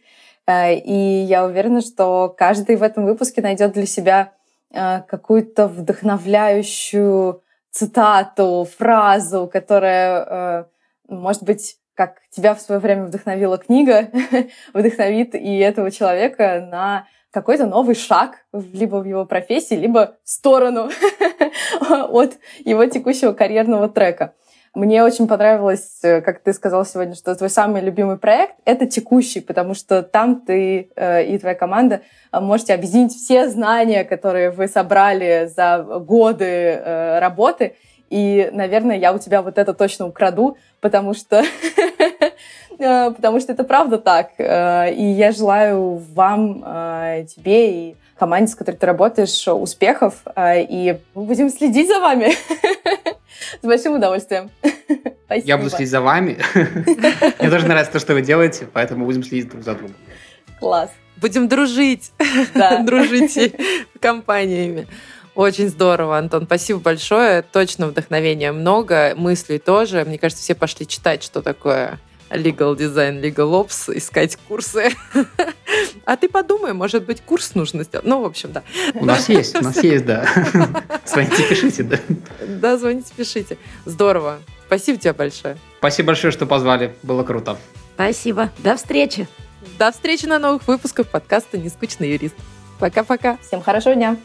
Э, и я уверена, что каждый в этом выпуске найдет для себя э, какую-то вдохновляющую цитату, фразу, которая, может быть, как тебя в свое время вдохновила книга, вдохновит и этого человека на какой-то новый шаг либо в его профессии, либо в сторону от его текущего карьерного трека. Мне очень понравилось, э, как ты сказал сегодня, что твой самый любимый проект — это текущий, потому что там ты э, и твоя команда э, можете объединить все знания, которые вы собрали за годы работы. И, наверное, я у тебя вот это точно украду, потому что Э, потому что это правда так. Э, и я желаю вам, э, тебе и команде, с которой ты работаешь, успехов, и мы будем следить за вами с большим удовольствием. Спасибо. Я буду следить за вами. Мне тоже нравится то, что вы делаете, поэтому будем следить друг за другом. Класс. Будем дружить. Да. Дружить компаниями. Очень здорово, Антон. Спасибо большое. Точно вдохновения много, мыслей тоже. Мне кажется, все пошли читать, что такое legal design, legal ops, искать курсы. А ты подумай, может быть, курс нужно сделать. Ну, в общем, да. У нас есть, у нас есть, да. Звоните, пишите, да. Да, звоните, пишите. Здорово. Спасибо тебе большое. Спасибо большое, что позвали. Было круто. Спасибо. До встречи. До встречи на новых выпусках подкаста «Нескучный юрист». Пока-пока. Всем хорошего дня.